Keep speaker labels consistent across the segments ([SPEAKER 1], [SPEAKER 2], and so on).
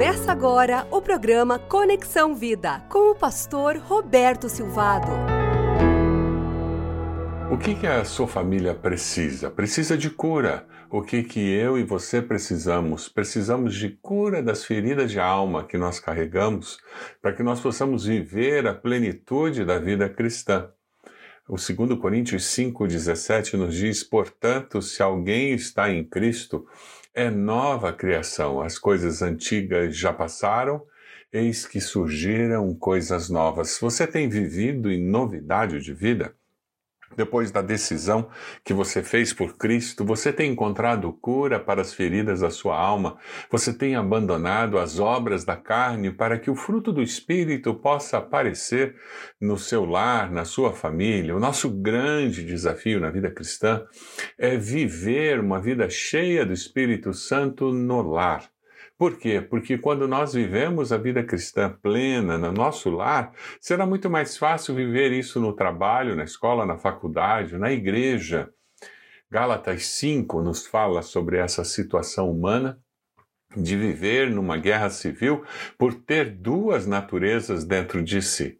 [SPEAKER 1] Começa agora o programa Conexão Vida com o pastor Roberto Silvado.
[SPEAKER 2] O que, que a sua família precisa? Precisa de cura. O que, que eu e você precisamos? Precisamos de cura das feridas de alma que nós carregamos para que nós possamos viver a plenitude da vida cristã. O 2 Coríntios 5,17 nos diz: Portanto, se alguém está em Cristo, é nova criação. As coisas antigas já passaram, eis que surgiram coisas novas. Você tem vivido em novidade de vida? Depois da decisão que você fez por Cristo, você tem encontrado cura para as feridas da sua alma, você tem abandonado as obras da carne para que o fruto do Espírito possa aparecer no seu lar, na sua família. O nosso grande desafio na vida cristã é viver uma vida cheia do Espírito Santo no lar. Por quê? Porque quando nós vivemos a vida cristã plena no nosso lar, será muito mais fácil viver isso no trabalho, na escola, na faculdade, na igreja. Gálatas 5 nos fala sobre essa situação humana de viver numa guerra civil por ter duas naturezas dentro de si.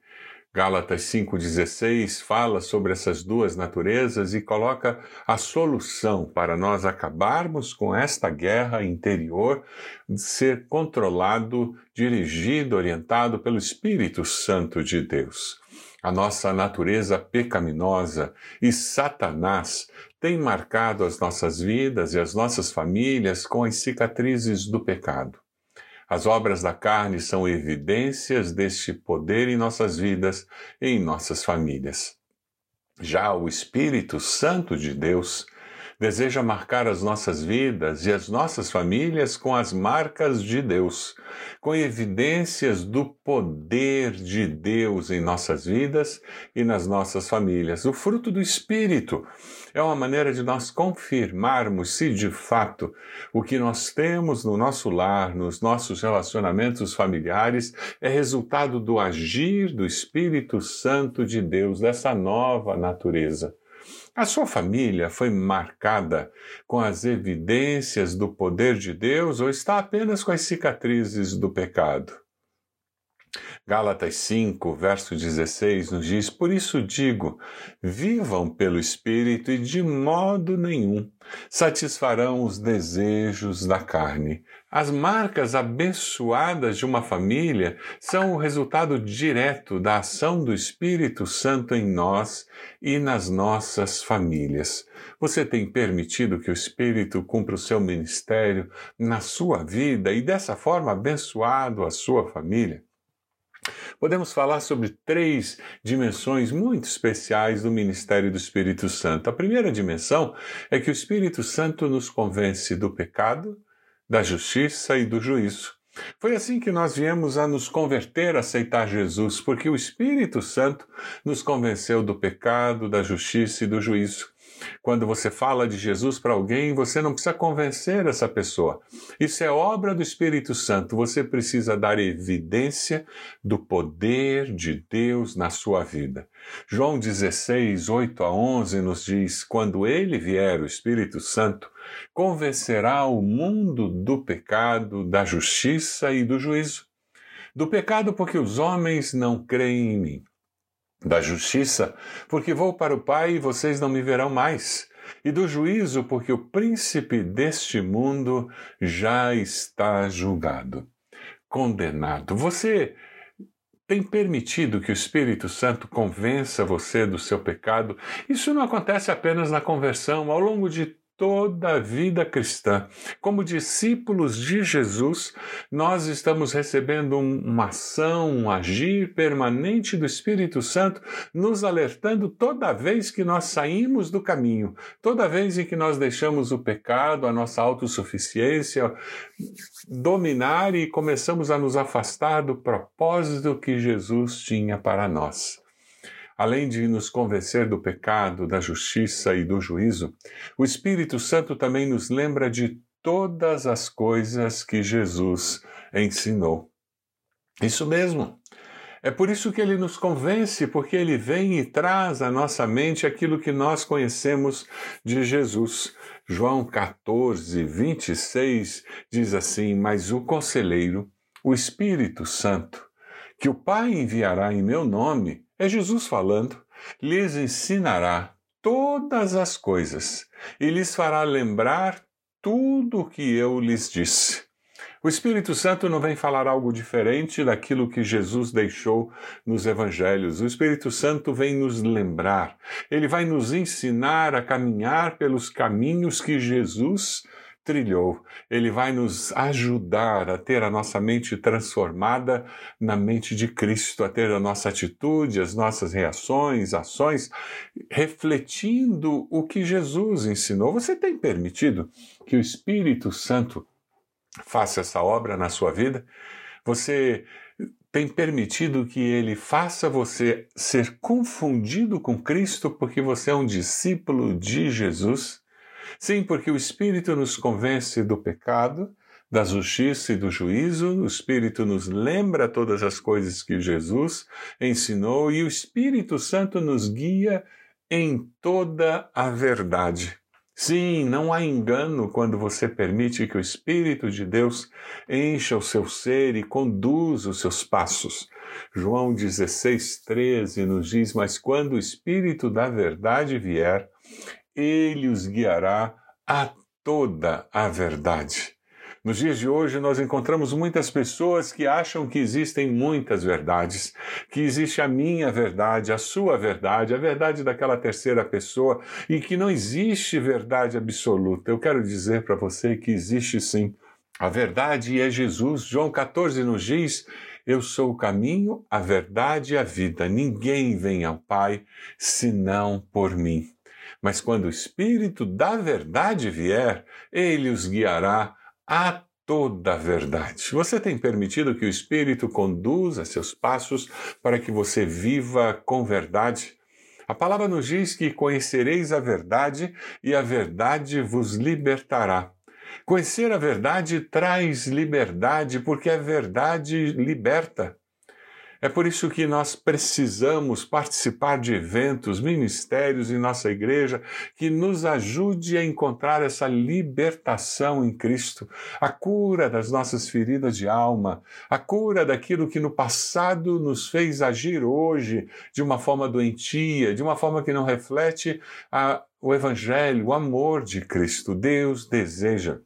[SPEAKER 2] Gálatas 5,16 fala sobre essas duas naturezas e coloca a solução para nós acabarmos com esta guerra interior, de ser controlado, dirigido, orientado pelo Espírito Santo de Deus. A nossa natureza pecaminosa e Satanás tem marcado as nossas vidas e as nossas famílias com as cicatrizes do pecado. As obras da carne são evidências deste poder em nossas vidas e em nossas famílias. Já o Espírito Santo de Deus deseja marcar as nossas vidas e as nossas famílias com as marcas de Deus, com evidências do poder de Deus em nossas vidas e nas nossas famílias. O fruto do Espírito é uma maneira de nós confirmarmos se de fato o que nós temos no nosso lar, nos nossos relacionamentos familiares, é resultado do agir do Espírito Santo de Deus, dessa nova natureza. A sua família foi marcada com as evidências do poder de Deus ou está apenas com as cicatrizes do pecado? Gálatas 5, verso 16 nos diz: Por isso digo, vivam pelo Espírito e de modo nenhum satisfarão os desejos da carne. As marcas abençoadas de uma família são o resultado direto da ação do Espírito Santo em nós e nas nossas famílias. Você tem permitido que o Espírito cumpra o seu ministério na sua vida e dessa forma abençoado a sua família? Podemos falar sobre três dimensões muito especiais do ministério do Espírito Santo. A primeira dimensão é que o Espírito Santo nos convence do pecado, da justiça e do juízo. Foi assim que nós viemos a nos converter, a aceitar Jesus, porque o Espírito Santo nos convenceu do pecado, da justiça e do juízo. Quando você fala de Jesus para alguém, você não precisa convencer essa pessoa. Isso é obra do Espírito Santo. Você precisa dar evidência do poder de Deus na sua vida. João 16, 8 a 11 nos diz: Quando ele vier, o Espírito Santo, convencerá o mundo do pecado, da justiça e do juízo. Do pecado, porque os homens não creem em mim da justiça, porque vou para o Pai e vocês não me verão mais, e do juízo, porque o príncipe deste mundo já está julgado, condenado. Você tem permitido que o Espírito Santo convença você do seu pecado? Isso não acontece apenas na conversão, ao longo de toda a vida cristã. Como discípulos de Jesus, nós estamos recebendo uma ação, um agir permanente do Espírito Santo, nos alertando toda vez que nós saímos do caminho, toda vez em que nós deixamos o pecado, a nossa autossuficiência dominar e começamos a nos afastar do propósito que Jesus tinha para nós. Além de nos convencer do pecado, da justiça e do juízo, o Espírito Santo também nos lembra de todas as coisas que Jesus ensinou. Isso mesmo. É por isso que ele nos convence, porque ele vem e traz à nossa mente aquilo que nós conhecemos de Jesus. João 14, 26 diz assim: Mas o conselheiro, o Espírito Santo, que o Pai enviará em meu nome, é Jesus falando, lhes ensinará todas as coisas e lhes fará lembrar tudo o que eu lhes disse. O Espírito Santo não vem falar algo diferente daquilo que Jesus deixou nos evangelhos. O Espírito Santo vem nos lembrar. Ele vai nos ensinar a caminhar pelos caminhos que Jesus trilhou. Ele vai nos ajudar a ter a nossa mente transformada na mente de Cristo, a ter a nossa atitude, as nossas reações, ações, refletindo o que Jesus ensinou. Você tem permitido que o Espírito Santo faça essa obra na sua vida, você tem permitido que ele faça você ser confundido com Cristo porque você é um discípulo de Jesus? Sim, porque o Espírito nos convence do pecado, da justiça e do juízo, o Espírito nos lembra todas as coisas que Jesus ensinou e o Espírito Santo nos guia em toda a verdade. Sim, não há engano quando você permite que o Espírito de Deus encha o seu ser e conduza os seus passos. João 16, 13 nos diz: Mas quando o Espírito da Verdade vier, ele os guiará a toda a verdade. Nos dias de hoje, nós encontramos muitas pessoas que acham que existem muitas verdades, que existe a minha verdade, a sua verdade, a verdade daquela terceira pessoa e que não existe verdade absoluta. Eu quero dizer para você que existe sim. A verdade é Jesus. João 14 nos diz: Eu sou o caminho, a verdade e a vida. Ninguém vem ao Pai senão por mim. Mas quando o Espírito da verdade vier, ele os guiará a toda a verdade. Você tem permitido que o Espírito conduza seus passos para que você viva com verdade? A palavra nos diz que conhecereis a verdade e a verdade vos libertará. Conhecer a verdade traz liberdade, porque a verdade liberta. É por isso que nós precisamos participar de eventos, ministérios em nossa igreja que nos ajude a encontrar essa libertação em Cristo, a cura das nossas feridas de alma, a cura daquilo que no passado nos fez agir hoje de uma forma doentia, de uma forma que não reflete a, o Evangelho, o amor de Cristo. Deus deseja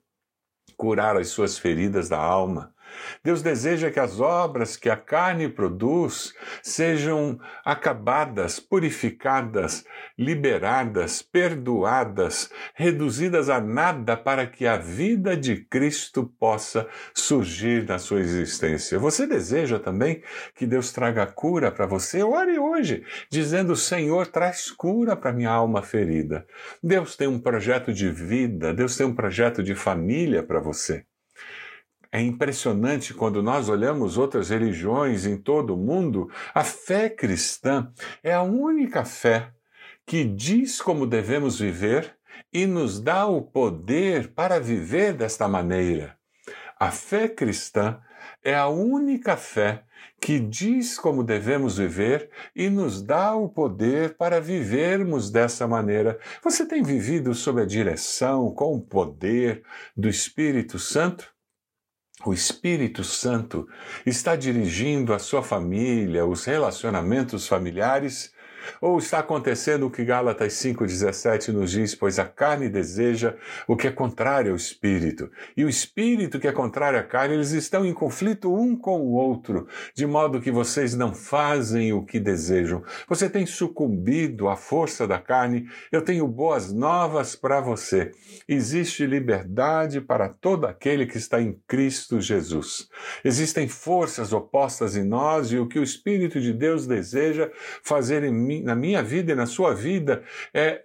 [SPEAKER 2] curar as suas feridas da alma. Deus deseja que as obras que a carne produz sejam acabadas, purificadas, liberadas, perdoadas, reduzidas a nada para que a vida de Cristo possa surgir na sua existência. Você deseja também que Deus traga cura para você? Ore hoje, dizendo: Senhor, traz cura para minha alma ferida. Deus tem um projeto de vida, Deus tem um projeto de família para você. É impressionante quando nós olhamos outras religiões em todo o mundo, a fé cristã é a única fé que diz como devemos viver e nos dá o poder para viver desta maneira. A fé cristã é a única fé que diz como devemos viver e nos dá o poder para vivermos dessa maneira. Você tem vivido sob a direção, com o poder do Espírito Santo? O Espírito Santo está dirigindo a sua família, os relacionamentos familiares ou está acontecendo o que Gálatas 5,17 nos diz, pois a carne deseja o que é contrário ao espírito, e o espírito que é contrário à carne, eles estão em conflito um com o outro, de modo que vocês não fazem o que desejam. Você tem sucumbido à força da carne, eu tenho boas novas para você. Existe liberdade para todo aquele que está em Cristo Jesus. Existem forças opostas em nós e o que o Espírito de Deus deseja fazer em mim na minha vida e na sua vida é,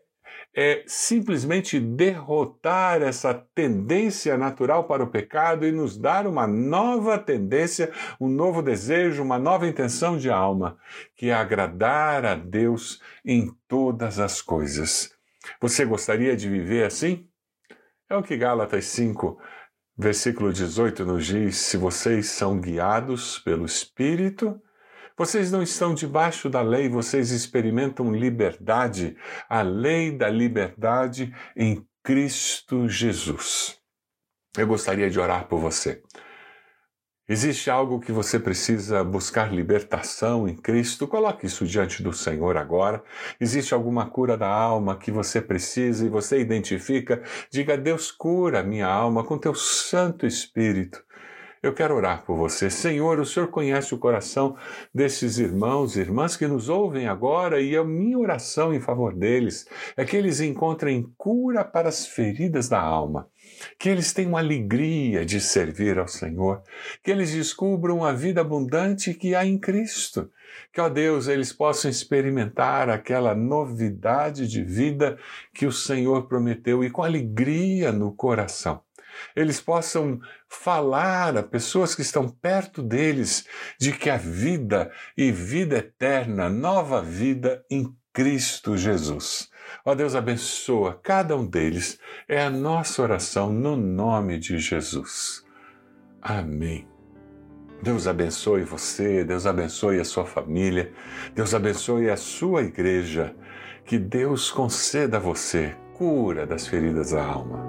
[SPEAKER 2] é simplesmente derrotar essa tendência natural para o pecado e nos dar uma nova tendência, um novo desejo, uma nova intenção de alma, que é agradar a Deus em todas as coisas. Você gostaria de viver assim? É o que Gálatas 5, versículo 18 nos diz: se vocês são guiados pelo Espírito, vocês não estão debaixo da lei, vocês experimentam liberdade, a lei da liberdade em Cristo Jesus. Eu gostaria de orar por você. Existe algo que você precisa buscar libertação em Cristo? Coloque isso diante do Senhor agora. Existe alguma cura da alma que você precisa e você identifica? Diga: Deus, cura minha alma com teu Santo Espírito. Eu quero orar por você. Senhor, o Senhor conhece o coração desses irmãos e irmãs que nos ouvem agora e a minha oração em favor deles é que eles encontrem cura para as feridas da alma, que eles tenham alegria de servir ao Senhor, que eles descubram a vida abundante que há em Cristo. Que, ó Deus, eles possam experimentar aquela novidade de vida que o Senhor prometeu e com alegria no coração eles possam falar a pessoas que estão perto deles de que a vida e vida eterna, nova vida em Cristo Jesus. Ó Deus, abençoa cada um deles. É a nossa oração no nome de Jesus. Amém. Deus abençoe você, Deus abençoe a sua família, Deus abençoe a sua igreja. Que Deus conceda a você cura das feridas da alma.